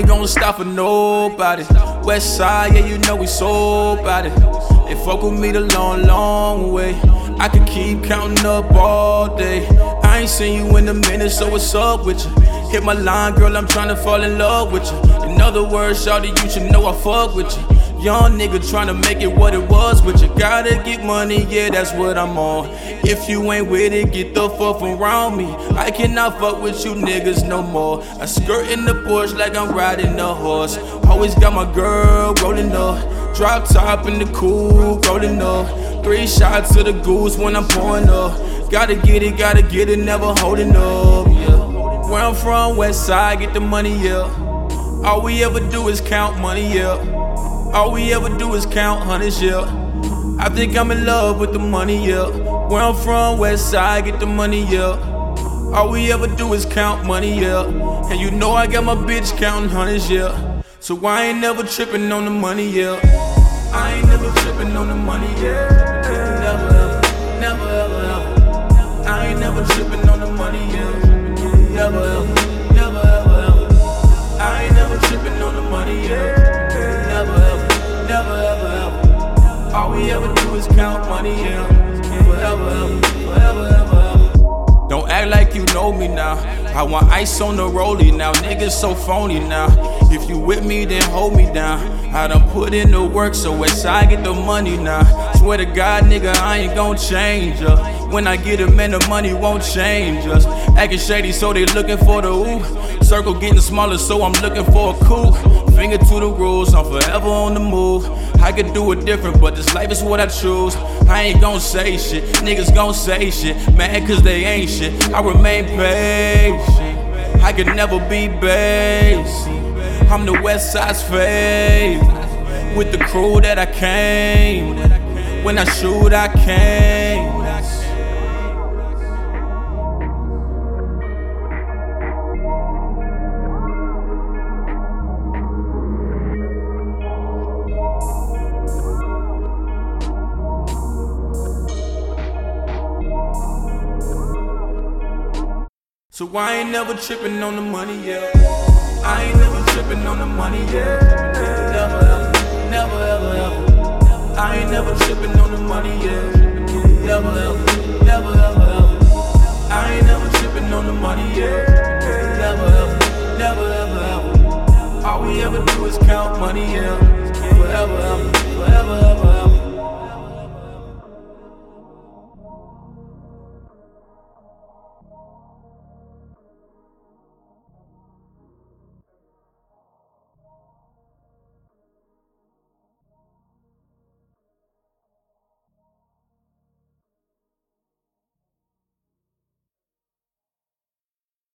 don't stop for nobody. West side, yeah, you know we so about it. They fuck with me the long, long way. I could keep counting up all day. I ain't seen you in a minute, so what's up with you? Hit my line, girl, I'm tryna fall in love with you. Other words, shawty, you should know I fuck with you. Young nigga tryna make it what it was, but you gotta get money, yeah, that's what I'm on. If you ain't with it, get the fuck around me. I cannot fuck with you niggas no more. I skirt in the bush like I'm riding a horse. Always got my girl rolling up. Drop top in the cool, rolling up. Three shots to the goose when I'm pouring up. Gotta get it, gotta get it, never holding up, yeah. Where I'm from, west side, get the money, yeah. All we ever do is count money, yeah. All we ever do is count hundreds, yeah. I think I'm in love with the money, yeah. Where I'm from, west side, get the money, yeah. All we ever do is count money, yeah. And you know I got my bitch counting hundreds, yeah. So I ain't never tripping on the money, yeah. I ain't never tripping on the money, yeah. Don't act like you know me now. I want ice on the rollie now. Niggas so phony now. If you with me, then hold me down. I done put in the work, so west I get the money now. Swear to God, nigga, I ain't gon' change up. When I get it, man, the money won't change us. Acting shady, so they looking for the ooh. Circle getting smaller, so I'm looking for a coup. Finger to the rules, I'm forever on the move. I could do it different, but this life is what I choose. I ain't gon' say shit, niggas gon' say shit. Mad cause they ain't shit. I remain patient. I could never be basic. I'm the West Side's favorite. With the crew that I came. When I shoot, I came. So I ain't never tripping on the money, yeah. I ain't never tripping on the money, yeah. Never ever, never ever, ever. I ain't never tripping on the money, yeah. Never ever, never ever, ever. I ain't never tripping on the money, yeah. Never ever, never ever, ever. All we ever do is count money, yeah. Forever, ever, forever, ever.